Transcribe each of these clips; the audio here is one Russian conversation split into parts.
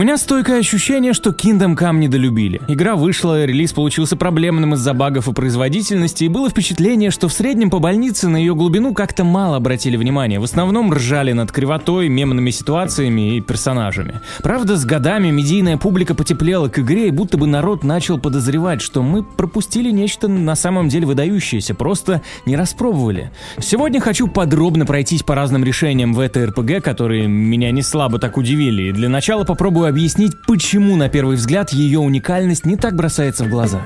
меня стойкое ощущение, что Kingdom Come недолюбили. Игра вышла, релиз получился проблемным из-за багов и производительности, и было впечатление, что в среднем по больнице на ее глубину как-то мало обратили внимание. В основном ржали над кривотой, мемными ситуациями и персонажами. Правда, с годами медийная публика потеплела к игре, и будто бы народ начал подозревать, что мы пропустили нечто на самом деле выдающееся, просто не распробовали. Сегодня хочу подробно пройтись по разным решениям в этой РПГ, которые меня не слабо так удивили, и для начала попробую объяснить, почему на первый взгляд ее уникальность не так бросается в глаза.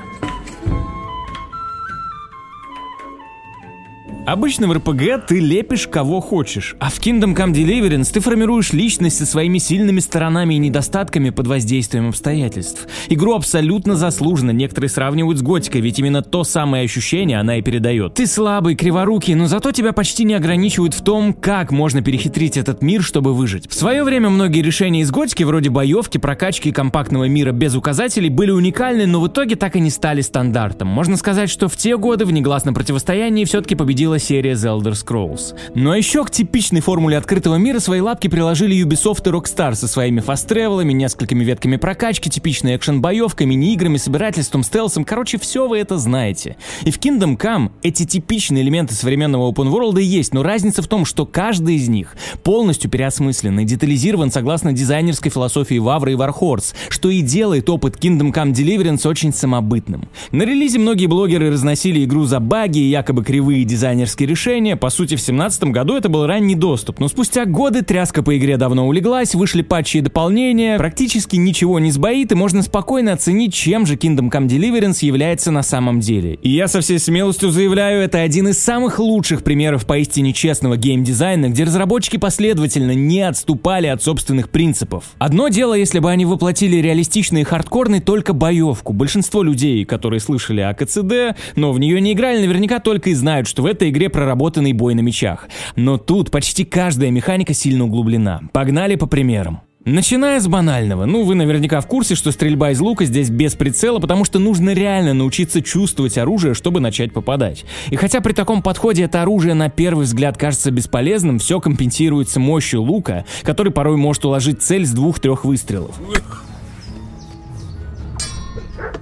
Обычно в РПГ ты лепишь кого хочешь, а в Kingdom Come Deliverance ты формируешь личность со своими сильными сторонами и недостатками под воздействием обстоятельств. Игру абсолютно заслуженно некоторые сравнивают с Готикой, ведь именно то самое ощущение она и передает. Ты слабый, криворукий, но зато тебя почти не ограничивают в том, как можно перехитрить этот мир, чтобы выжить. В свое время многие решения из Готики, вроде боевки, прокачки компактного мира без указателей, были уникальны, но в итоге так и не стали стандартом. Можно сказать, что в те годы в негласном противостоянии все-таки победила выходила серия The Elder Scrolls. Но еще к типичной формуле открытого мира свои лапки приложили Ubisoft и Rockstar со своими фаст-тревелами, несколькими ветками прокачки, типичной экшен-боевкой, мини-играми, собирательством, стелсом, короче, все вы это знаете. И в Kingdom Come эти типичные элементы современного open world есть, но разница в том, что каждый из них полностью переосмыслен и детализирован согласно дизайнерской философии Вавра и Warhorse, что и делает опыт Kingdom Come Deliverance очень самобытным. На релизе многие блогеры разносили игру за баги и якобы кривые дизайнерские дизайнерские решения. По сути, в 2017 году это был ранний доступ, но спустя годы тряска по игре давно улеглась, вышли патчи и дополнения, практически ничего не сбоит, и можно спокойно оценить, чем же Kingdom Come Deliverance является на самом деле. И я со всей смелостью заявляю, это один из самых лучших примеров поистине честного геймдизайна, где разработчики последовательно не отступали от собственных принципов. Одно дело, если бы они воплотили реалистичный и хардкорный только боевку. Большинство людей, которые слышали о КЦД, но в нее не играли, наверняка только и знают, что в этой игре проработанный бой на мечах. Но тут почти каждая механика сильно углублена. Погнали по примерам. Начиная с банального. Ну, вы наверняка в курсе, что стрельба из лука здесь без прицела, потому что нужно реально научиться чувствовать оружие, чтобы начать попадать. И хотя при таком подходе это оружие на первый взгляд кажется бесполезным, все компенсируется мощью лука, который порой может уложить цель с двух-трех выстрелов.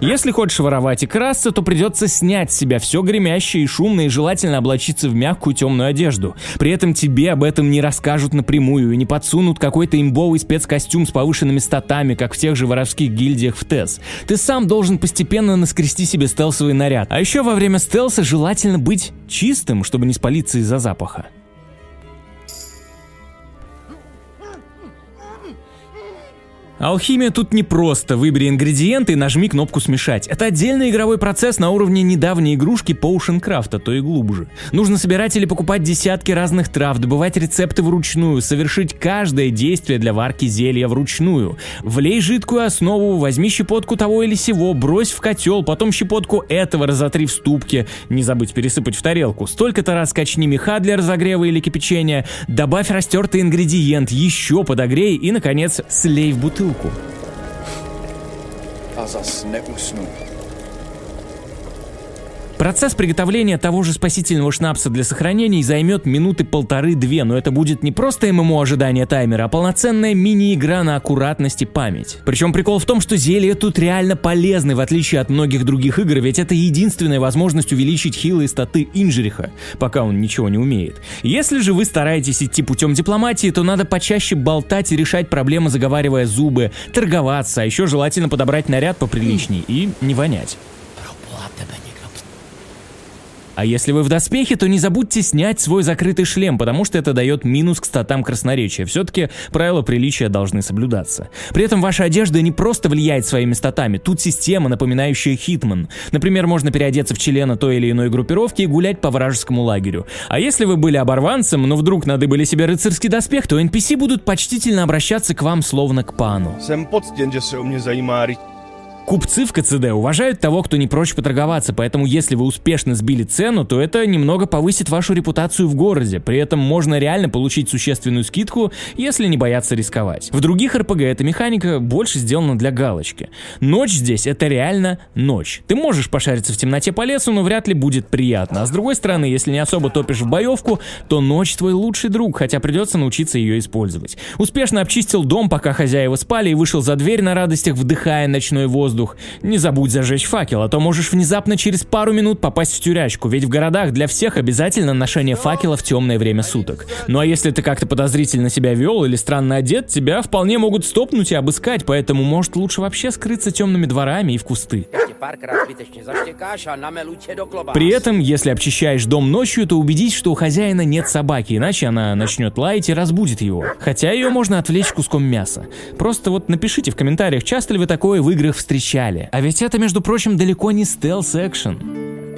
Если хочешь воровать и красться, то придется снять с себя все гремящее и шумное и желательно облачиться в мягкую темную одежду. При этом тебе об этом не расскажут напрямую и не подсунут какой-то имбовый спецкостюм с повышенными статами, как в тех же воровских гильдиях в ТЭС. Ты сам должен постепенно наскрести себе стелсовый наряд. А еще во время стелса желательно быть чистым, чтобы не спалиться из-за запаха. Алхимия тут не просто. Выбери ингредиенты и нажми кнопку «Смешать». Это отдельный игровой процесс на уровне недавней игрушки Potioncraft, а то и глубже. Нужно собирать или покупать десятки разных трав, добывать рецепты вручную, совершить каждое действие для варки зелья вручную. Влей жидкую основу, возьми щепотку того или сего, брось в котел, потом щепотку этого разотри в ступке, не забудь пересыпать в тарелку. Столько-то раз качни меха для разогрева или кипячения, добавь растертый ингредиент, еще подогрей и, наконец, слей в бутылку руку. А зас не усну. Процесс приготовления того же спасительного шнапса для сохранений займет минуты полторы-две, но это будет не просто ММО ожидания таймера, а полноценная мини-игра на аккуратность и память. Причем прикол в том, что зелья тут реально полезны, в отличие от многих других игр, ведь это единственная возможность увеличить хилые статы Инжериха, пока он ничего не умеет. Если же вы стараетесь идти путем дипломатии, то надо почаще болтать и решать проблемы, заговаривая зубы, торговаться, а еще желательно подобрать наряд поприличней и не вонять. А если вы в доспехе, то не забудьте снять свой закрытый шлем, потому что это дает минус к статам красноречия. Все-таки правила приличия должны соблюдаться. При этом ваша одежда не просто влияет своими статами, тут система, напоминающая Хитман. Например, можно переодеться в члена той или иной группировки и гулять по вражескому лагерю. А если вы были оборванцем, но вдруг надыбали себе рыцарский доспех, то NPC будут почтительно обращаться к вам словно к пану. Jsem poctěn, že se o mě Купцы в КЦД уважают того, кто не прочь поторговаться, поэтому если вы успешно сбили цену, то это немного повысит вашу репутацию в городе. При этом можно реально получить существенную скидку, если не бояться рисковать. В других РПГ эта механика больше сделана для галочки. Ночь здесь это реально ночь. Ты можешь пошариться в темноте по лесу, но вряд ли будет приятно. А с другой стороны, если не особо топишь в боевку, то ночь твой лучший друг, хотя придется научиться ее использовать. Успешно обчистил дом, пока хозяева спали, и вышел за дверь на радостях, вдыхая ночной воздух. Не забудь зажечь факел, а то можешь внезапно через пару минут попасть в тюрячку, ведь в городах для всех обязательно ношение факела в темное время суток. Ну а если ты как-то подозрительно себя вел или странно одет, тебя вполне могут стопнуть и обыскать, поэтому может лучше вообще скрыться темными дворами и в кусты. При этом, если обчищаешь дом ночью, то убедись, что у хозяина нет собаки, иначе она начнет лаять и разбудит его. Хотя ее можно отвлечь куском мяса. Просто вот напишите в комментариях, часто ли вы такое в играх встречали. А ведь это, между прочим, далеко не стелс-экшен.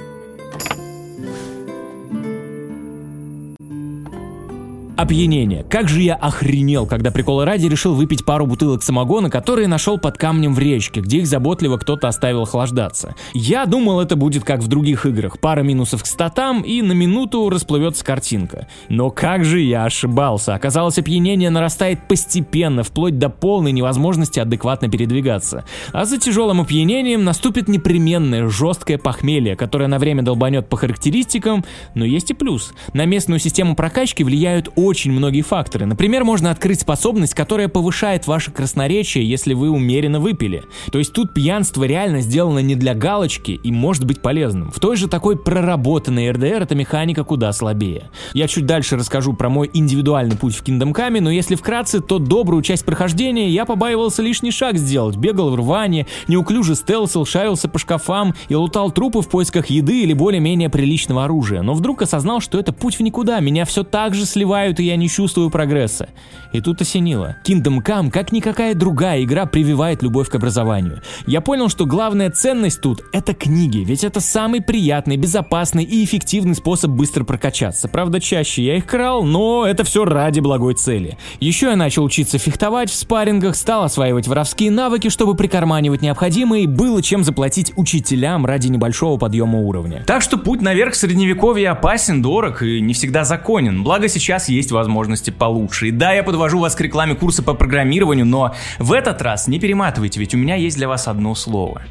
Опьянение. Как же я охренел, когда прикола ради решил выпить пару бутылок самогона, которые нашел под камнем в речке, где их заботливо кто-то оставил охлаждаться. Я думал, это будет как в других играх. Пара минусов к статам и на минуту расплывется картинка. Но как же я ошибался. Оказалось, опьянение нарастает постепенно, вплоть до полной невозможности адекватно передвигаться. А за тяжелым опьянением наступит непременное жесткое похмелье, которое на время долбанет по характеристикам, но есть и плюс. На местную систему прокачки влияют многие факторы. Например, можно открыть способность, которая повышает ваше красноречие, если вы умеренно выпили. То есть тут пьянство реально сделано не для галочки и может быть полезным. В той же такой проработанной РДР эта механика куда слабее. Я чуть дальше расскажу про мой индивидуальный путь в Kingdom Come, но если вкратце, то добрую часть прохождения я побаивался лишний шаг сделать, бегал в рване, неуклюже стелсил, шарился по шкафам и лутал трупы в поисках еды или более-менее приличного оружия. Но вдруг осознал, что это путь в никуда, меня все так же сливают и я не чувствую прогресса. И тут осенило. Kingdom Come, как никакая другая игра, прививает любовь к образованию. Я понял, что главная ценность тут — это книги, ведь это самый приятный, безопасный и эффективный способ быстро прокачаться. Правда, чаще я их крал, но это все ради благой цели. Еще я начал учиться фехтовать в спаррингах, стал осваивать воровские навыки, чтобы прикарманивать необходимое, и было чем заплатить учителям ради небольшого подъема уровня. Так что путь наверх в средневековье опасен, дорог и не всегда законен. Благо сейчас есть есть возможности получше. И да, я подвожу вас к рекламе курса по программированию, но в этот раз не перематывайте, ведь у меня есть для вас одно слово.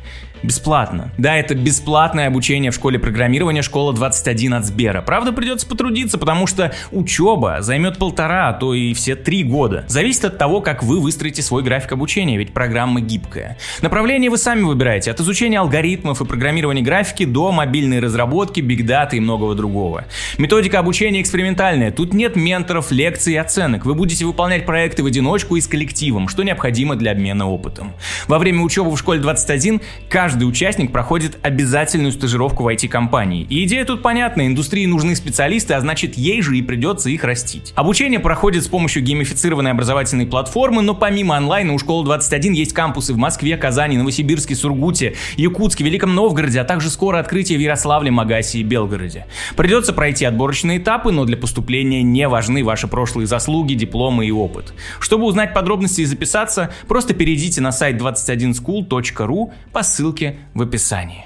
Бесплатно. Да, это бесплатное обучение в школе программирования школа 21 от Сбера. Правда, придется потрудиться, потому что учеба займет полтора, а то и все три года. Зависит от того, как вы выстроите свой график обучения, ведь программа гибкая. Направление вы сами выбираете, от изучения алгоритмов и программирования графики до мобильной разработки, бигдаты и многого другого. Методика обучения экспериментальная, тут нет менторов, лекций и оценок. Вы будете выполнять проекты в одиночку и с коллективом, что необходимо для обмена опытом. Во время учебы в школе 21 каждый каждый участник проходит обязательную стажировку в IT-компании. И идея тут понятна, индустрии нужны специалисты, а значит ей же и придется их растить. Обучение проходит с помощью геймифицированной образовательной платформы, но помимо онлайна у школы 21 есть кампусы в Москве, Казани, Новосибирске, Сургуте, Якутске, Великом Новгороде, а также скоро открытие в Ярославле, Магасе и Белгороде. Придется пройти отборочные этапы, но для поступления не важны ваши прошлые заслуги, дипломы и опыт. Чтобы узнать подробности и записаться, просто перейдите на сайт 21school.ru по ссылке ссылке в описании.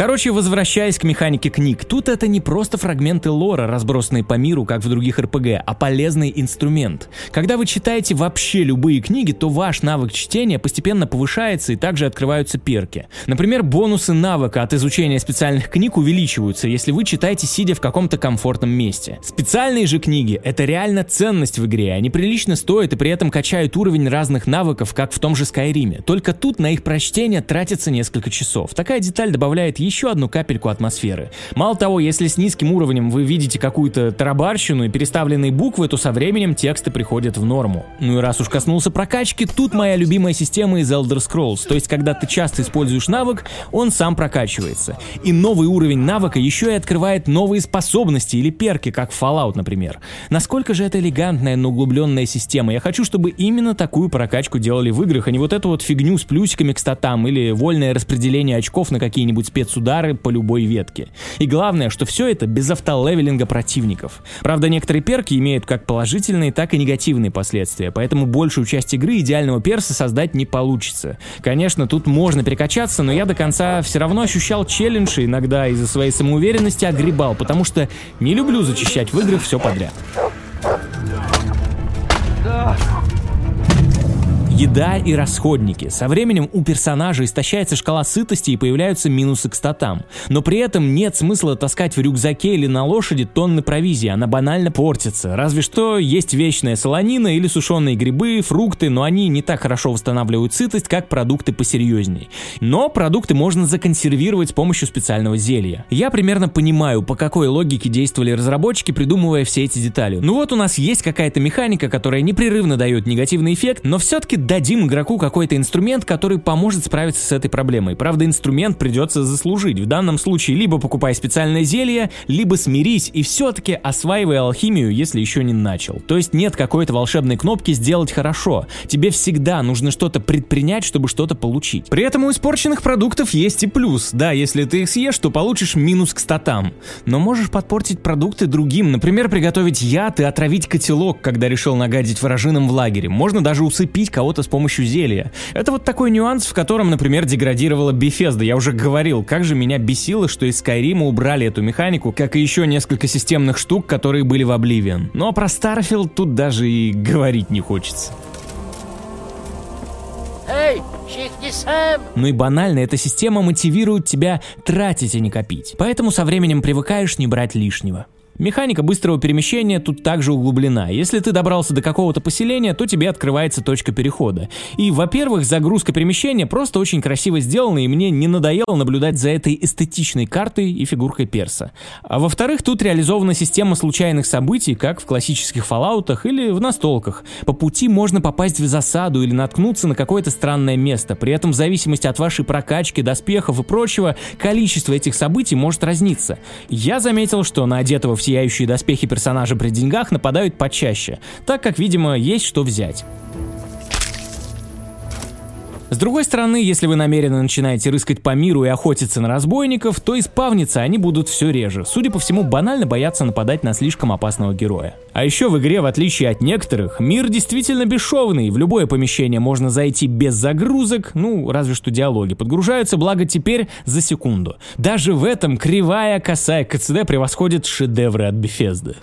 Короче, возвращаясь к механике книг, тут это не просто фрагменты лора, разбросанные по миру, как в других РПГ, а полезный инструмент. Когда вы читаете вообще любые книги, то ваш навык чтения постепенно повышается и также открываются перки. Например, бонусы навыка от изучения специальных книг увеличиваются, если вы читаете сидя в каком-то комфортном месте. Специальные же книги — это реально ценность в игре, они прилично стоят и при этом качают уровень разных навыков, как в том же Скайриме. Только тут на их прочтение тратится несколько часов. Такая деталь добавляет еще одну капельку атмосферы. Мало того, если с низким уровнем вы видите какую-то тарабарщину и переставленные буквы, то со временем тексты приходят в норму. Ну и раз уж коснулся прокачки, тут моя любимая система из Elder Scrolls, то есть когда ты часто используешь навык, он сам прокачивается. И новый уровень навыка еще и открывает новые способности или перки, как Fallout, например. Насколько же это элегантная, но углубленная система. Я хочу, чтобы именно такую прокачку делали в играх, а не вот эту вот фигню с плюсиками к статам или вольное распределение очков на какие-нибудь спец удары по любой ветке. И главное, что все это без автолевелинга противников. Правда, некоторые перки имеют как положительные, так и негативные последствия, поэтому большую часть игры идеального перса создать не получится. Конечно, тут можно перекачаться, но я до конца все равно ощущал челлендж и иногда из-за своей самоуверенности огребал, потому что не люблю зачищать в играх все подряд. Еда и расходники. Со временем у персонажа истощается шкала сытости и появляются минусы к статам. Но при этом нет смысла таскать в рюкзаке или на лошади тонны провизии, она банально портится. Разве что есть вечная солонина или сушеные грибы, фрукты, но они не так хорошо восстанавливают сытость, как продукты посерьезней. Но продукты можно законсервировать с помощью специального зелья. Я примерно понимаю, по какой логике действовали разработчики, придумывая все эти детали. Ну вот у нас есть какая-то механика, которая непрерывно дает негативный эффект, но все-таки дадим игроку какой-то инструмент, который поможет справиться с этой проблемой. Правда, инструмент придется заслужить. В данном случае либо покупай специальное зелье, либо смирись и все-таки осваивай алхимию, если еще не начал. То есть нет какой-то волшебной кнопки «сделать хорошо». Тебе всегда нужно что-то предпринять, чтобы что-то получить. При этом у испорченных продуктов есть и плюс. Да, если ты их съешь, то получишь минус к статам. Но можешь подпортить продукты другим. Например, приготовить яд и отравить котелок, когда решил нагадить вражинам в лагере. Можно даже усыпить кого-то с помощью зелья. Это вот такой нюанс, в котором, например, деградировала Bethesda. Я уже говорил, как же меня бесило, что из Skyrim убрали эту механику, как и еще несколько системных штук, которые были в Oblivion. Но про Starfield тут даже и говорить не хочется. Эй, ну и банально, эта система мотивирует тебя тратить, а не копить. Поэтому со временем привыкаешь не брать лишнего. Механика быстрого перемещения тут также углублена. Если ты добрался до какого-то поселения, то тебе открывается точка перехода. И, во-первых, загрузка перемещения просто очень красиво сделана, и мне не надоело наблюдать за этой эстетичной картой и фигуркой перса. А во-вторых, тут реализована система случайных событий, как в классических фоллаутах или в настолках. По пути можно попасть в засаду или наткнуться на какое-то странное место. При этом в зависимости от вашей прокачки, доспехов и прочего, количество этих событий может разниться. Я заметил, что на одетого в сияющие доспехи персонажа при деньгах нападают почаще, так как, видимо, есть что взять. Другой стороны, если вы намеренно начинаете рыскать по миру и охотиться на разбойников, то испавниться они будут все реже. Судя по всему, банально боятся нападать на слишком опасного героя. А еще в игре, в отличие от некоторых, мир действительно бесшовный. В любое помещение можно зайти без загрузок, ну, разве что диалоги подгружаются, благо теперь за секунду. Даже в этом кривая косая КЦД превосходит шедевры от Bethesda.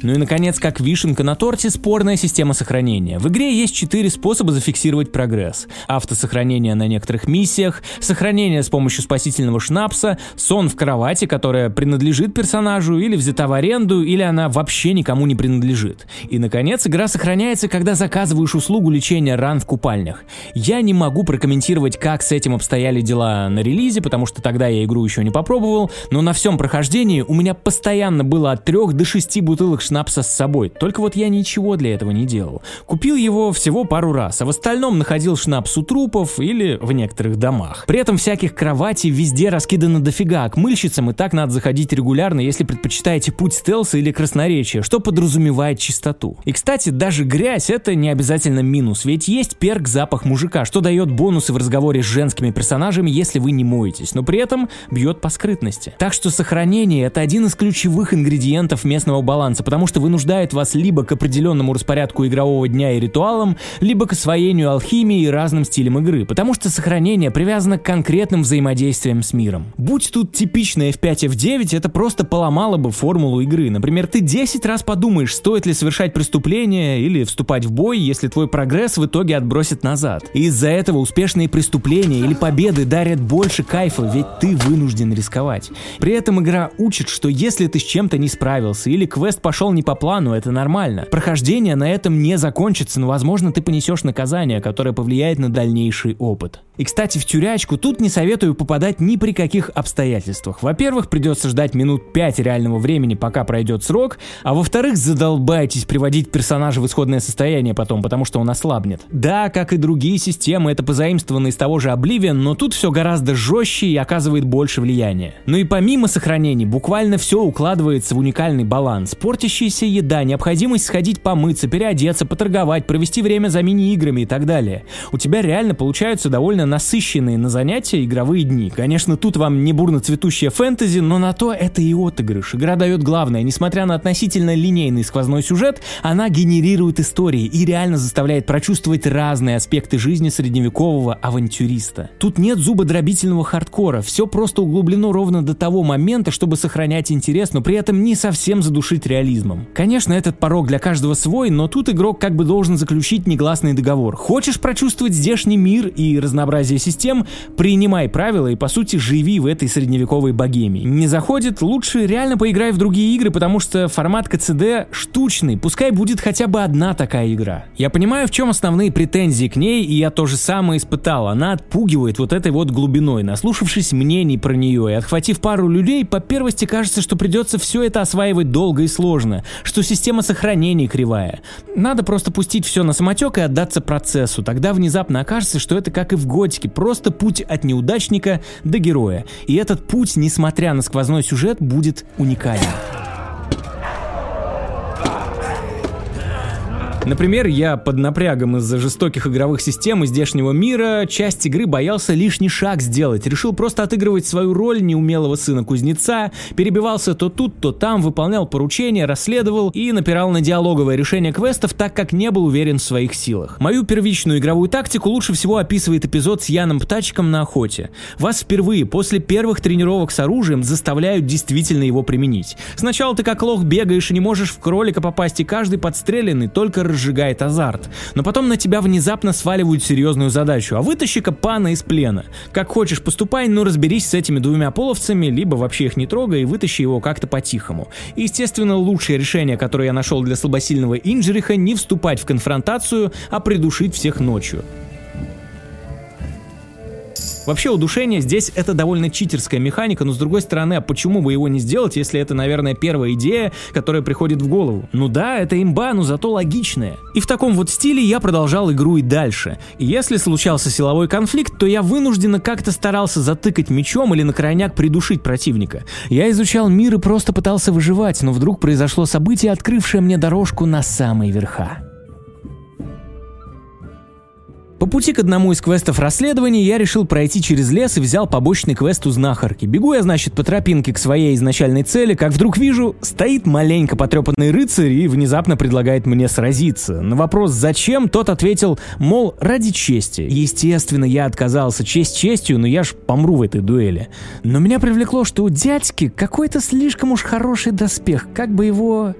Ну и наконец, как вишенка на торте, спорная система сохранения. В игре есть четыре способа зафиксировать прогресс. Автосохранение на некоторых миссиях, сохранение с помощью спасительного шнапса, сон в кровати, которая принадлежит персонажу или взята в аренду, или она вообще никому не принадлежит. И наконец, игра сохраняется, когда заказываешь услугу лечения ран в купальнях. Я не могу прокомментировать, как с этим обстояли дела на релизе, потому что тогда я игру еще не попробовал, но на всем прохождении у меня постоянно было от 3 до 6 бутылок шнапса с собой, только вот я ничего для этого не делал. Купил его всего пару раз, а в остальном находил шнапс у трупов или в некоторых домах. При этом всяких кроватей везде раскидано дофига, а к мыльщицам и так надо заходить регулярно, если предпочитаете путь стелса или красноречия, что подразумевает чистоту. И кстати, даже грязь это не обязательно минус, ведь есть перк запах мужика, что дает бонусы в разговоре с женскими персонажами, если вы не моетесь, но при этом бьет по скрытности. Так что сохранение это один из ключевых ингредиентов местного баланса, потому потому что вынуждает вас либо к определенному распорядку игрового дня и ритуалам, либо к освоению алхимии и разным стилям игры, потому что сохранение привязано к конкретным взаимодействиям с миром. Будь тут типичная F5 F9, это просто поломало бы формулу игры. Например, ты 10 раз подумаешь, стоит ли совершать преступление или вступать в бой, если твой прогресс в итоге отбросит назад. Из-за этого успешные преступления или победы дарят больше кайфа, ведь ты вынужден рисковать. При этом игра учит, что если ты с чем-то не справился или квест пошел пошел не по плану, это нормально. Прохождение на этом не закончится, но возможно ты понесешь наказание, которое повлияет на дальнейший опыт. И, кстати, в тюрячку тут не советую попадать ни при каких обстоятельствах. Во-первых, придется ждать минут 5 реального времени, пока пройдет срок, а во-вторых, задолбайтесь приводить персонажа в исходное состояние потом, потому что он ослабнет. Да, как и другие системы, это позаимствовано из того же Oblivion, но тут все гораздо жестче и оказывает больше влияния. Ну и помимо сохранений, буквально все укладывается в уникальный баланс. Портящаяся еда, необходимость сходить помыться, переодеться, поторговать, провести время за мини-играми и так далее. У тебя реально получаются довольно насыщенные на занятия игровые дни. Конечно, тут вам не бурно цветущая фэнтези, но на то это и отыгрыш. Игра дает главное. Несмотря на относительно линейный сквозной сюжет, она генерирует истории и реально заставляет прочувствовать разные аспекты жизни средневекового авантюриста. Тут нет зубодробительного хардкора, все просто углублено ровно до того момента, чтобы сохранять интерес, но при этом не совсем задушить реализмом. Конечно, этот порог для каждого свой, но тут игрок как бы должен заключить негласный договор. Хочешь прочувствовать здешний мир и разнообразие систем, принимай правила и по сути живи в этой средневековой богеме. Не заходит, лучше реально поиграй в другие игры, потому что формат КЦД штучный, пускай будет хотя бы одна такая игра. Я понимаю, в чем основные претензии к ней, и я то же самое испытал. Она отпугивает вот этой вот глубиной. Наслушавшись мнений про нее и отхватив пару людей, по первости кажется, что придется все это осваивать долго и сложно, что система сохранений кривая. Надо просто пустить все на самотек и отдаться процессу. Тогда внезапно окажется, что это как и в готике, просто путь от неудачника до героя. И этот путь, несмотря на сквозной сюжет, будет уникален. Например, я под напрягом из-за жестоких игровых систем и здешнего мира часть игры боялся лишний шаг сделать. Решил просто отыгрывать свою роль неумелого сына кузнеца, перебивался то тут, то там, выполнял поручения, расследовал и напирал на диалоговое решение квестов, так как не был уверен в своих силах. Мою первичную игровую тактику лучше всего описывает эпизод с Яном Птачиком на охоте. Вас впервые после первых тренировок с оружием заставляют действительно его применить. Сначала ты как лох бегаешь и не можешь в кролика попасть, и каждый подстреленный только разжигает азарт. Но потом на тебя внезапно сваливают серьезную задачу, а вытащи-ка пана из плена. Как хочешь поступай, но разберись с этими двумя половцами, либо вообще их не трогай и вытащи его как-то по-тихому. И, естественно, лучшее решение, которое я нашел для слабосильного инжериха, не вступать в конфронтацию, а придушить всех ночью. Вообще удушение здесь это довольно читерская механика, но с другой стороны, а почему бы его не сделать, если это, наверное, первая идея, которая приходит в голову? Ну да, это имба, но зато логичная. И в таком вот стиле я продолжал игру и дальше. И если случался силовой конфликт, то я вынужденно как-то старался затыкать мечом или на крайняк придушить противника. Я изучал мир и просто пытался выживать, но вдруг произошло событие, открывшее мне дорожку на самые верха. По пути к одному из квестов расследования я решил пройти через лес и взял побочный квест у знахарки. Бегу я, значит, по тропинке к своей изначальной цели, как вдруг вижу, стоит маленько потрепанный рыцарь и внезапно предлагает мне сразиться. На вопрос «зачем?» тот ответил, мол, ради чести. Естественно, я отказался честь честью, но я ж помру в этой дуэли. Но меня привлекло, что у дядьки какой-то слишком уж хороший доспех, как бы его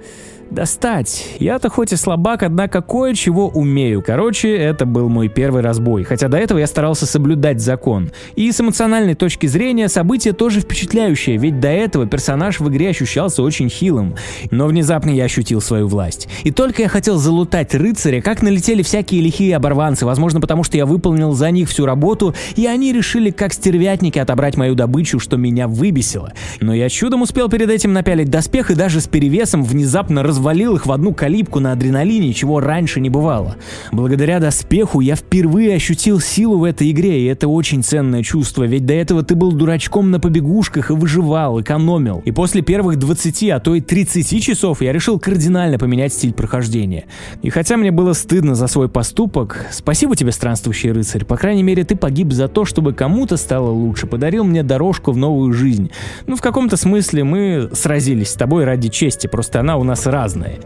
достать. Я-то хоть и слабак, однако кое-чего умею. Короче, это был мой первый разбой, хотя до этого я старался соблюдать закон. И с эмоциональной точки зрения событие тоже впечатляющее, ведь до этого персонаж в игре ощущался очень хилым. Но внезапно я ощутил свою власть. И только я хотел залутать рыцаря, как налетели всякие лихие оборванцы, возможно потому что я выполнил за них всю работу, и они решили как стервятники отобрать мою добычу, что меня выбесило. Но я чудом успел перед этим напялить доспех и даже с перевесом внезапно раз развалил их в одну калибку на адреналине, чего раньше не бывало. Благодаря доспеху я впервые ощутил силу в этой игре, и это очень ценное чувство, ведь до этого ты был дурачком на побегушках и выживал, экономил. И после первых 20, а то и 30 часов я решил кардинально поменять стиль прохождения. И хотя мне было стыдно за свой поступок, спасибо тебе, странствующий рыцарь, по крайней мере ты погиб за то, чтобы кому-то стало лучше, подарил мне дорожку в новую жизнь. Ну, в каком-то смысле мы сразились с тобой ради чести, просто она у нас разная разные.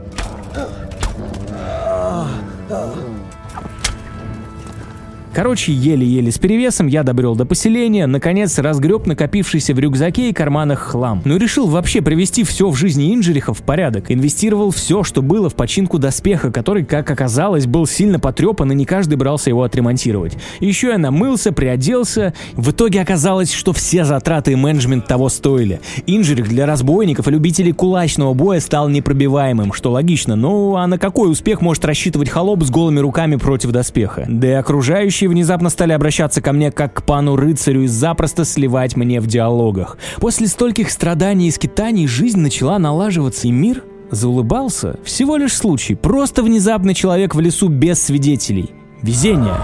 Короче, еле-еле с перевесом я добрел до поселения, наконец разгреб накопившийся в рюкзаке и карманах хлам. Но решил вообще привести все в жизни инжериха в порядок. Инвестировал все, что было в починку доспеха, который, как оказалось, был сильно потрепан и не каждый брался его отремонтировать. Еще я намылся, приоделся. В итоге оказалось, что все затраты и менеджмент того стоили. Инжерих для разбойников и любителей кулачного боя стал непробиваемым, что логично. Ну а на какой успех может рассчитывать холоп с голыми руками против доспеха? Да и окружающие окружающие внезапно стали обращаться ко мне как к пану-рыцарю и запросто сливать мне в диалогах. После стольких страданий и скитаний жизнь начала налаживаться, и мир заулыбался. Всего лишь случай. Просто внезапный человек в лесу без свидетелей. Везение.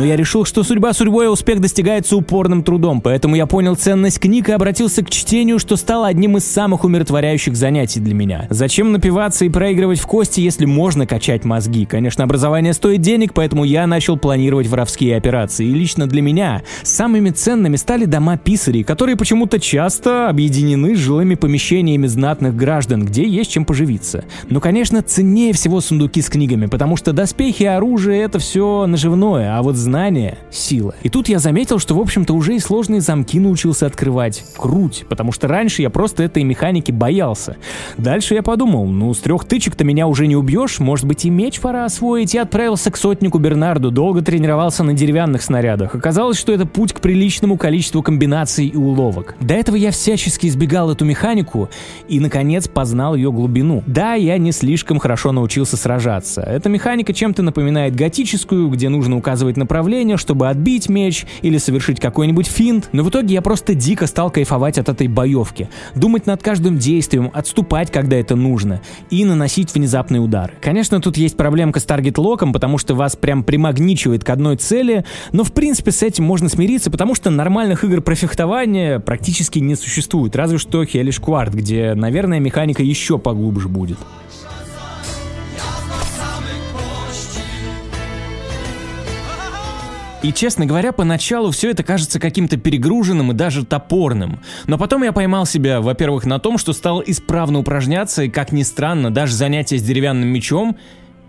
Но я решил, что судьба судьбой, а успех достигается упорным трудом, поэтому я понял ценность книг и обратился к чтению, что стало одним из самых умиротворяющих занятий для меня. Зачем напиваться и проигрывать в кости, если можно качать мозги? Конечно, образование стоит денег, поэтому я начал планировать воровские операции. И лично для меня самыми ценными стали дома писарей, которые почему-то часто объединены с жилыми помещениями знатных граждан, где есть чем поживиться. Но, конечно, ценнее всего сундуки с книгами, потому что доспехи оружие — это все наживное, а вот знание — сила. И тут я заметил, что, в общем-то, уже и сложные замки научился открывать. Круть, потому что раньше я просто этой механики боялся. Дальше я подумал, ну, с трех тычек-то меня уже не убьешь, может быть, и меч пора освоить, и отправился к сотнику Бернарду, долго тренировался на деревянных снарядах. Оказалось, что это путь к приличному количеству комбинаций и уловок. До этого я всячески избегал эту механику и, наконец, познал ее глубину. Да, я не слишком хорошо научился сражаться. Эта механика чем-то напоминает готическую, где нужно указывать на направление, чтобы отбить меч или совершить какой-нибудь финт, но в итоге я просто дико стал кайфовать от этой боевки. Думать над каждым действием, отступать, когда это нужно, и наносить внезапные удары. Конечно, тут есть проблемка с таргет-локом, потому что вас прям примагничивает к одной цели, но в принципе с этим можно смириться, потому что нормальных игр про фехтование практически не существует, разве что Hellish Quart, где, наверное, механика еще поглубже будет. И, честно говоря, поначалу все это кажется каким-то перегруженным и даже топорным. Но потом я поймал себя, во-первых, на том, что стал исправно упражняться, и, как ни странно, даже занятия с деревянным мечом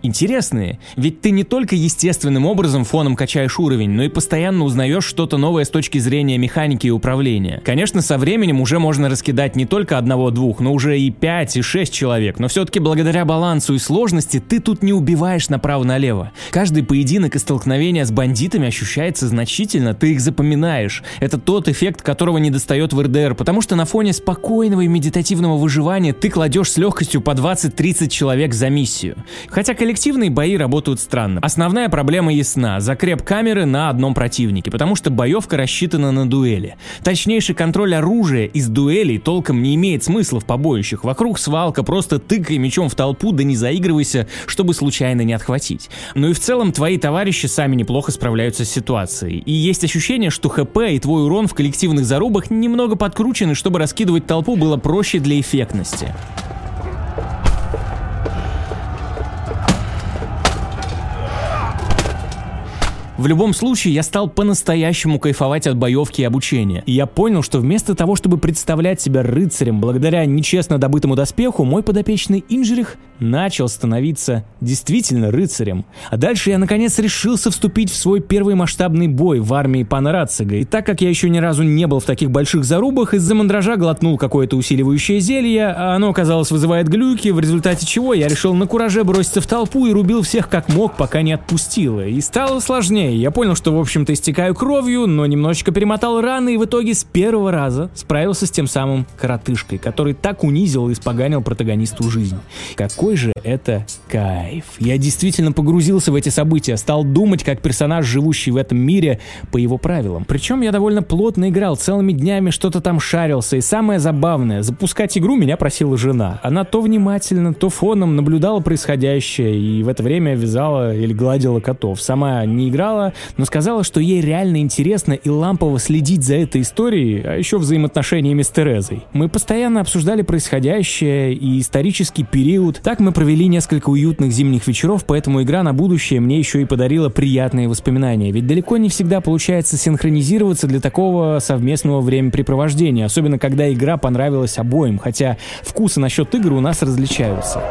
интересные. Ведь ты не только естественным образом фоном качаешь уровень, но и постоянно узнаешь что-то новое с точки зрения механики и управления. Конечно, со временем уже можно раскидать не только одного-двух, но уже и пять, и шесть человек. Но все-таки благодаря балансу и сложности ты тут не убиваешь направо-налево. Каждый поединок и столкновение с бандитами ощущается значительно, ты их запоминаешь. Это тот эффект, которого не достает в РДР, потому что на фоне спокойного и медитативного выживания ты кладешь с легкостью по 20-30 человек за миссию. Хотя коллектив Коллективные бои работают странно. Основная проблема ясна – закреп камеры на одном противнике, потому что боевка рассчитана на дуэли. Точнейший контроль оружия из дуэлей толком не имеет смысла в побоищах. Вокруг свалка, просто тыкай мечом в толпу, да не заигрывайся, чтобы случайно не отхватить. Ну и в целом твои товарищи сами неплохо справляются с ситуацией. И есть ощущение, что ХП и твой урон в коллективных зарубах немного подкручены, чтобы раскидывать толпу было проще для эффектности. В любом случае, я стал по-настоящему кайфовать от боевки и обучения. И я понял, что вместо того, чтобы представлять себя рыцарем благодаря нечестно добытому доспеху, мой подопечный Инжерих начал становиться действительно рыцарем. А дальше я наконец решился вступить в свой первый масштабный бой в армии пана Рацига. И так как я еще ни разу не был в таких больших зарубах, из-за мандража глотнул какое-то усиливающее зелье, а оно, оказалось, вызывает глюки, в результате чего я решил на кураже броситься в толпу и рубил всех как мог, пока не отпустило. И стало сложнее я понял, что, в общем-то, истекаю кровью, но немножечко перемотал раны и в итоге с первого раза справился с тем самым коротышкой, который так унизил и испоганил протагонисту жизнь. Какой же это кайф. Я действительно погрузился в эти события, стал думать как персонаж, живущий в этом мире по его правилам. Причем я довольно плотно играл, целыми днями что-то там шарился, и самое забавное, запускать игру меня просила жена. Она то внимательно, то фоном наблюдала происходящее, и в это время вязала или гладила котов. Сама не играла, сказала, но сказала, что ей реально интересно и лампово следить за этой историей, а еще взаимоотношениями с Терезой. Мы постоянно обсуждали происходящее и исторический период. Так мы провели несколько уютных зимних вечеров, поэтому игра на будущее мне еще и подарила приятные воспоминания. Ведь далеко не всегда получается синхронизироваться для такого совместного времяпрепровождения, особенно когда игра понравилась обоим, хотя вкусы насчет игр у нас различаются.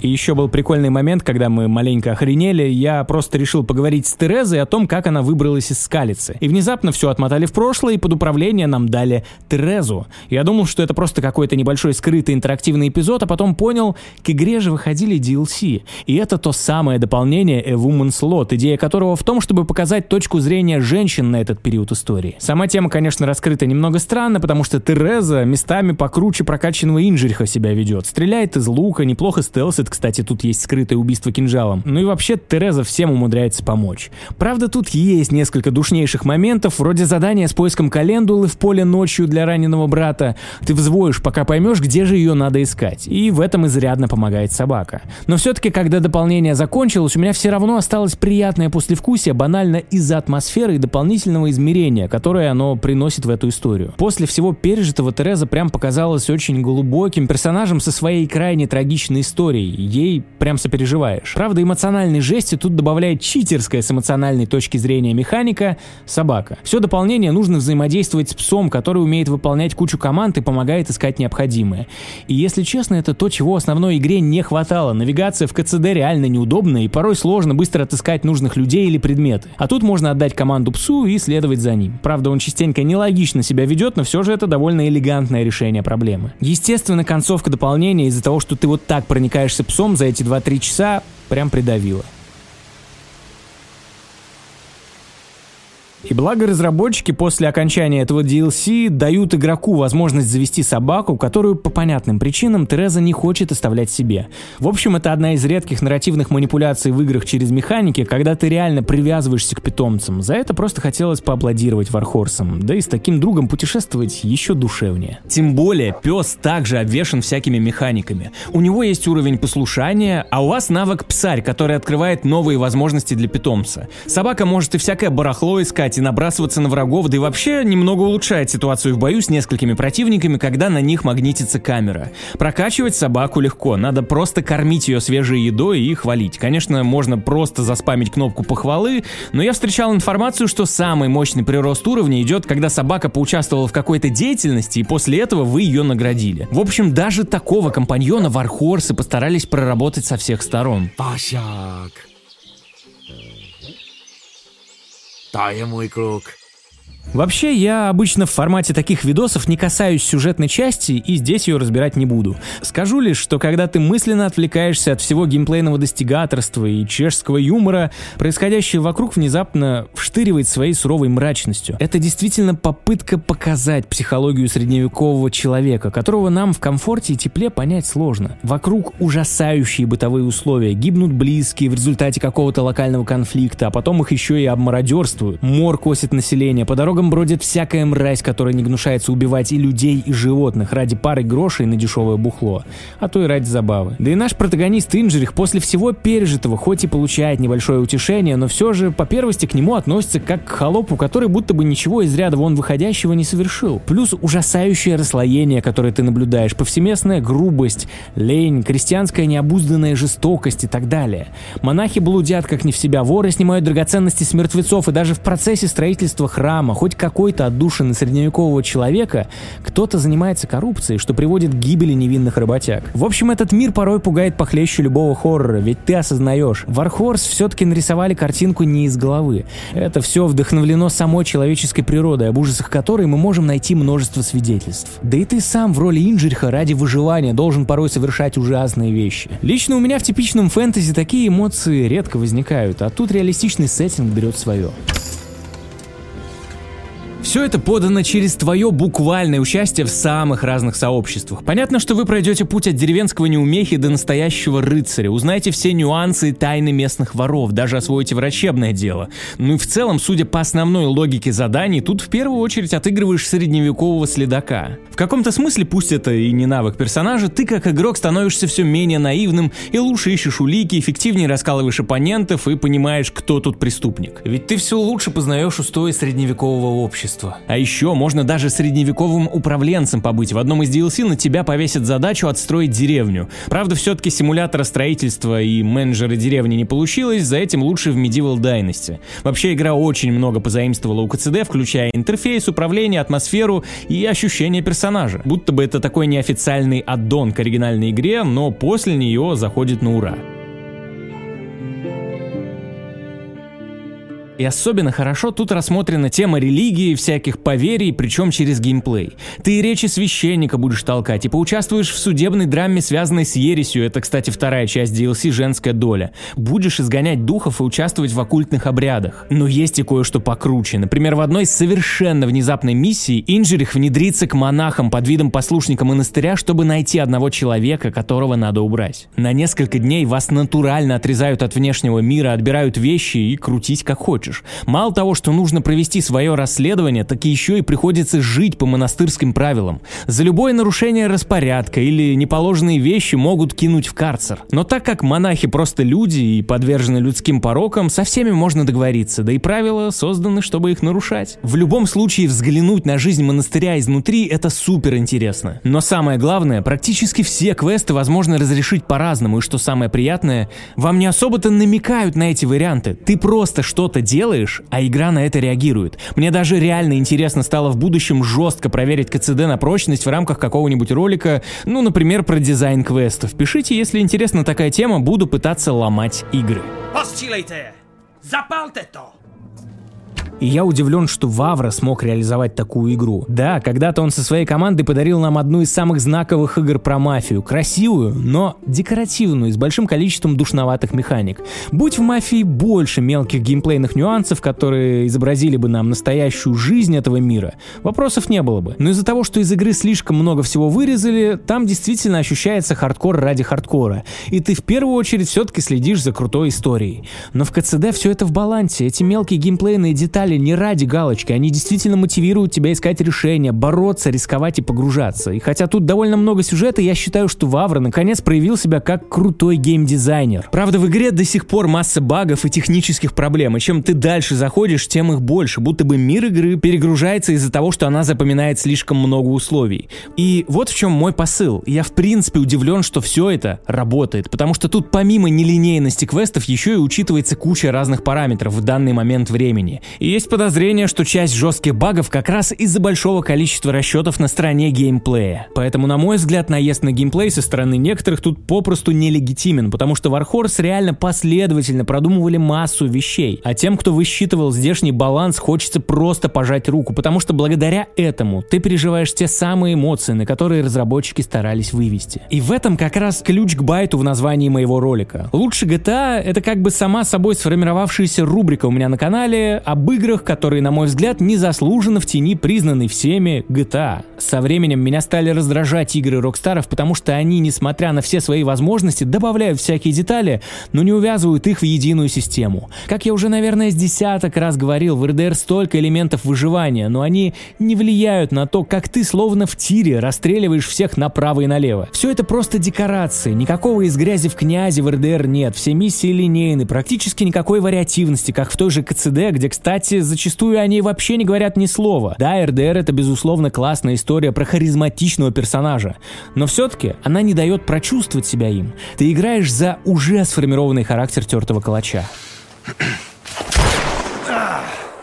И еще был прикольный момент, когда мы маленько охренели, я просто решил поговорить с Терезой о том, как она выбралась из скалицы. И внезапно все отмотали в прошлое, и под управление нам дали Терезу. Я думал, что это просто какой-то небольшой скрытый интерактивный эпизод, а потом понял, к игре же выходили DLC. И это то самое дополнение A Woman's Lot, идея которого в том, чтобы показать точку зрения женщин на этот период истории. Сама тема, конечно, раскрыта немного странно, потому что Тереза местами покруче прокачанного Инжериха себя ведет. Стреляет из лука, неплохо стелсит, кстати, тут есть скрытое убийство кинжалом. Ну и вообще Тереза всем умудряется помочь. Правда, тут есть несколько душнейших моментов, вроде задания с поиском календулы в поле ночью для раненого брата. Ты взвоишь, пока поймешь, где же ее надо искать. И в этом изрядно помогает собака. Но все-таки, когда дополнение закончилось, у меня все равно осталось приятное послевкусие банально из-за атмосферы и дополнительного измерения, которое оно приносит в эту историю. После всего пережитого Тереза прям показалась очень глубоким персонажем со своей крайне трагичной историей. Ей прям сопереживаешь. Правда, эмоциональной жести тут добавляет читерская с эмоциональной точки зрения механика собака. Все дополнение нужно взаимодействовать с псом, который умеет выполнять кучу команд и помогает искать необходимое. И если честно, это то, чего основной игре не хватало. Навигация в КЦД реально неудобная и порой сложно быстро отыскать нужных людей или предметы. А тут можно отдать команду псу и следовать за ним. Правда, он частенько нелогично себя ведет, но все же это довольно элегантное решение проблемы. Естественно, концовка дополнения из-за того, что ты вот так проникаешься псом за эти 2-3 часа, прям придавила. И благо разработчики после окончания этого DLC дают игроку возможность завести собаку, которую по понятным причинам Тереза не хочет оставлять себе. В общем, это одна из редких нарративных манипуляций в играх через механики, когда ты реально привязываешься к питомцам. За это просто хотелось поаплодировать Вархорсом. Да и с таким другом путешествовать еще душевнее. Тем более, пес также обвешен всякими механиками. У него есть уровень послушания, а у вас навык псарь, который открывает новые возможности для питомца. Собака может и всякое барахло искать, стрелять и набрасываться на врагов, да и вообще немного улучшает ситуацию в бою с несколькими противниками, когда на них магнитится камера. Прокачивать собаку легко, надо просто кормить ее свежей едой и хвалить. Конечно, можно просто заспамить кнопку похвалы, но я встречал информацию, что самый мощный прирост уровня идет, когда собака поучаствовала в какой-то деятельности, и после этого вы ее наградили. В общем, даже такого компаньона вархорсы постарались проработать со всех сторон. Пашак. Ta je můj kluk. Вообще, я обычно в формате таких видосов не касаюсь сюжетной части и здесь ее разбирать не буду. Скажу лишь, что когда ты мысленно отвлекаешься от всего геймплейного достигаторства и чешского юмора, происходящее вокруг внезапно вштыривает своей суровой мрачностью. Это действительно попытка показать психологию средневекового человека, которого нам в комфорте и тепле понять сложно. Вокруг ужасающие бытовые условия, гибнут близкие в результате какого-то локального конфликта, а потом их еще и обмародерствуют. Мор косит население, по дорогам дорогам бродит всякая мразь, которая не гнушается убивать и людей, и животных ради пары грошей на дешевое бухло, а то и ради забавы. Да и наш протагонист Инжерих после всего пережитого хоть и получает небольшое утешение, но все же по первости к нему относится как к холопу, который будто бы ничего из ряда вон выходящего не совершил. Плюс ужасающее расслоение, которое ты наблюдаешь, повсеместная грубость, лень, крестьянская необузданная жестокость и так далее. Монахи блудят как не в себя, воры снимают драгоценности с мертвецов, и даже в процессе строительства храма, хоть какой-то отдушины средневекового человека, кто-то занимается коррупцией, что приводит к гибели невинных работяг. В общем, этот мир порой пугает похлеще любого хоррора, ведь ты осознаешь, Вархорс все-таки нарисовали картинку не из головы. Это все вдохновлено самой человеческой природой, об ужасах которой мы можем найти множество свидетельств. Да и ты сам в роли Инжириха ради выживания должен порой совершать ужасные вещи. Лично у меня в типичном фэнтези такие эмоции редко возникают, а тут реалистичный сеттинг берет свое. Все это подано через твое буквальное участие в самых разных сообществах. Понятно, что вы пройдете путь от деревенского неумехи до настоящего рыцаря, узнаете все нюансы и тайны местных воров, даже освоите врачебное дело. Ну и в целом, судя по основной логике заданий, тут в первую очередь отыгрываешь средневекового следака. В каком-то смысле, пусть это и не навык персонажа, ты как игрок становишься все менее наивным и лучше ищешь улики, эффективнее раскалываешь оппонентов и понимаешь, кто тут преступник. Ведь ты все лучше познаешь устои средневекового общества общество. А еще можно даже средневековым управленцем побыть. В одном из DLC на тебя повесят задачу отстроить деревню. Правда, все-таки симулятора строительства и менеджера деревни не получилось, за этим лучше в Medieval Dynasty. Вообще игра очень много позаимствовала у КЦД, включая интерфейс, управление, атмосферу и ощущение персонажа. Будто бы это такой неофициальный аддон к оригинальной игре, но после нее заходит на ура. И особенно хорошо тут рассмотрена тема религии, всяких поверий, причем через геймплей. Ты и речи священника будешь толкать, и поучаствуешь в судебной драме, связанной с ересью, это, кстати, вторая часть DLC «Женская доля». Будешь изгонять духов и участвовать в оккультных обрядах. Но есть и кое-что покруче. Например, в одной совершенно внезапной миссии Инжерих внедрится к монахам под видом послушника монастыря, чтобы найти одного человека, которого надо убрать. На несколько дней вас натурально отрезают от внешнего мира, отбирают вещи и крутить как хочешь хочешь. Мало того, что нужно провести свое расследование, так еще и приходится жить по монастырским правилам. За любое нарушение распорядка или неположенные вещи могут кинуть в карцер. Но так как монахи просто люди и подвержены людским порокам, со всеми можно договориться, да и правила созданы, чтобы их нарушать. В любом случае взглянуть на жизнь монастыря изнутри это супер интересно. Но самое главное, практически все квесты возможно разрешить по-разному, и что самое приятное, вам не особо-то намекают на эти варианты. Ты просто что-то делаешь делаешь, а игра на это реагирует. Мне даже реально интересно стало в будущем жестко проверить КЦД на прочность в рамках какого-нибудь ролика, ну, например, про дизайн квестов. Пишите, если интересна такая тема, буду пытаться ломать игры. Postulator! Запалтето! И я удивлен, что Вавра смог реализовать такую игру. Да, когда-то он со своей командой подарил нам одну из самых знаковых игр про мафию. Красивую, но декоративную, с большим количеством душноватых механик. Будь в мафии больше мелких геймплейных нюансов, которые изобразили бы нам настоящую жизнь этого мира, вопросов не было бы. Но из-за того, что из игры слишком много всего вырезали, там действительно ощущается хардкор ради хардкора. И ты в первую очередь все-таки следишь за крутой историей. Но в КЦД все это в балансе. Эти мелкие геймплейные детали детали не ради галочки, они действительно мотивируют тебя искать решения, бороться, рисковать и погружаться. И хотя тут довольно много сюжета, я считаю, что Вавра наконец проявил себя как крутой геймдизайнер. Правда, в игре до сих пор масса багов и технических проблем, и чем ты дальше заходишь, тем их больше, будто бы мир игры перегружается из-за того, что она запоминает слишком много условий. И вот в чем мой посыл. Я в принципе удивлен, что все это работает, потому что тут помимо нелинейности квестов еще и учитывается куча разных параметров в данный момент времени. И есть подозрение, что часть жестких багов как раз из-за большого количества расчетов на стороне геймплея. Поэтому, на мой взгляд, наезд на геймплей со стороны некоторых тут попросту нелегитимен, потому что Warhorse реально последовательно продумывали массу вещей, а тем, кто высчитывал здешний баланс, хочется просто пожать руку, потому что благодаря этому ты переживаешь те самые эмоции, на которые разработчики старались вывести. И в этом как раз ключ к байту в названии моего ролика. Лучше GTA — это как бы сама собой сформировавшаяся рубрика у меня на канале об играх, играх, которые, на мой взгляд, незаслуженно в тени признаны всеми GTA. Со временем меня стали раздражать игры Рокстаров, потому что они, несмотря на все свои возможности, добавляют всякие детали, но не увязывают их в единую систему. Как я уже, наверное, с десяток раз говорил, в РДР столько элементов выживания, но они не влияют на то, как ты словно в тире расстреливаешь всех направо и налево. Все это просто декорации, никакого из грязи в князе в РДР нет, все миссии линейны, практически никакой вариативности, как в той же КЦД, где, кстати, зачастую они вообще не говорят ни слова. Да, РДР это безусловно классная история про харизматичного персонажа, но все-таки она не дает прочувствовать себя им. Ты играешь за уже сформированный характер тертого калача.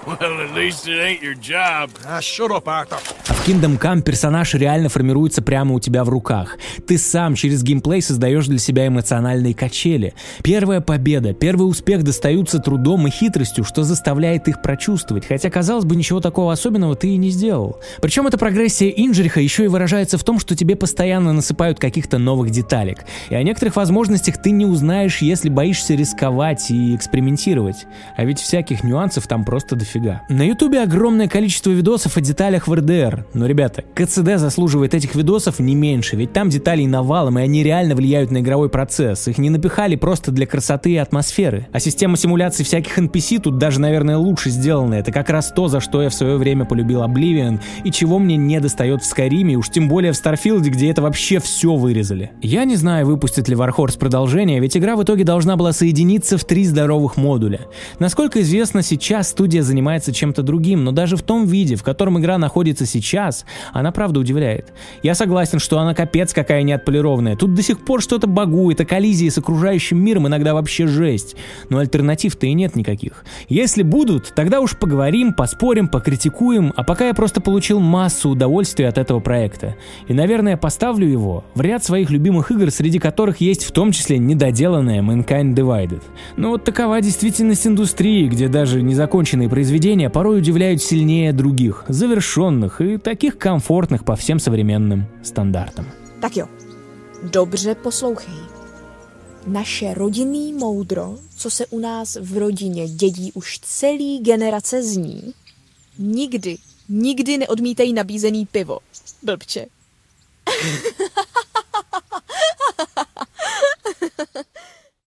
Well, at least it ain't your job. Ah, shut up, Arthur. А в Kingdom Come персонаж реально формируется прямо у тебя в руках. Ты сам через геймплей создаешь для себя эмоциональные качели. Первая победа, первый успех достаются трудом и хитростью, что заставляет их прочувствовать, хотя, казалось бы, ничего такого особенного ты и не сделал. Причем эта прогрессия Инжериха еще и выражается в том, что тебе постоянно насыпают каких-то новых деталек. И о некоторых возможностях ты не узнаешь, если боишься рисковать и экспериментировать. А ведь всяких нюансов там просто дофига дофига. На ютубе огромное количество видосов о деталях в РДР, Но, ребята, КЦД заслуживает этих видосов не меньше, ведь там деталей навалом, и они реально влияют на игровой процесс. Их не напихали просто для красоты и атмосферы. А система симуляции всяких NPC тут даже, наверное, лучше сделана. Это как раз то, за что я в свое время полюбил Oblivion, и чего мне не достает в Скайриме, уж тем более в Старфилде, где это вообще все вырезали. Я не знаю, выпустит ли Warhorse продолжение, ведь игра в итоге должна была соединиться в три здоровых модуля. Насколько известно, сейчас студия занимается чем-то другим, но даже в том виде, в котором игра находится сейчас, она правда удивляет. Я согласен, что она капец какая неотполированная. Тут до сих пор что-то багует, а коллизии с окружающим миром иногда вообще жесть. Но альтернатив-то и нет никаких. Если будут, тогда уж поговорим, поспорим, покритикуем, а пока я просто получил массу удовольствия от этого проекта. И, наверное, поставлю его в ряд своих любимых игр, среди которых есть в том числе недоделанная Mankind Divided. Но вот такова действительность индустрии, где даже незаконченные произведения порой удивляют сильнее других, завершенных и таких комфортных по всем современным стандартам. Tak jo, dobře poslouchej. Naše rodinný moudro, co se u nás v rodině dědí už celý generace zní, nikdy, nikdy neodmítej nabízený pivo. Blbče.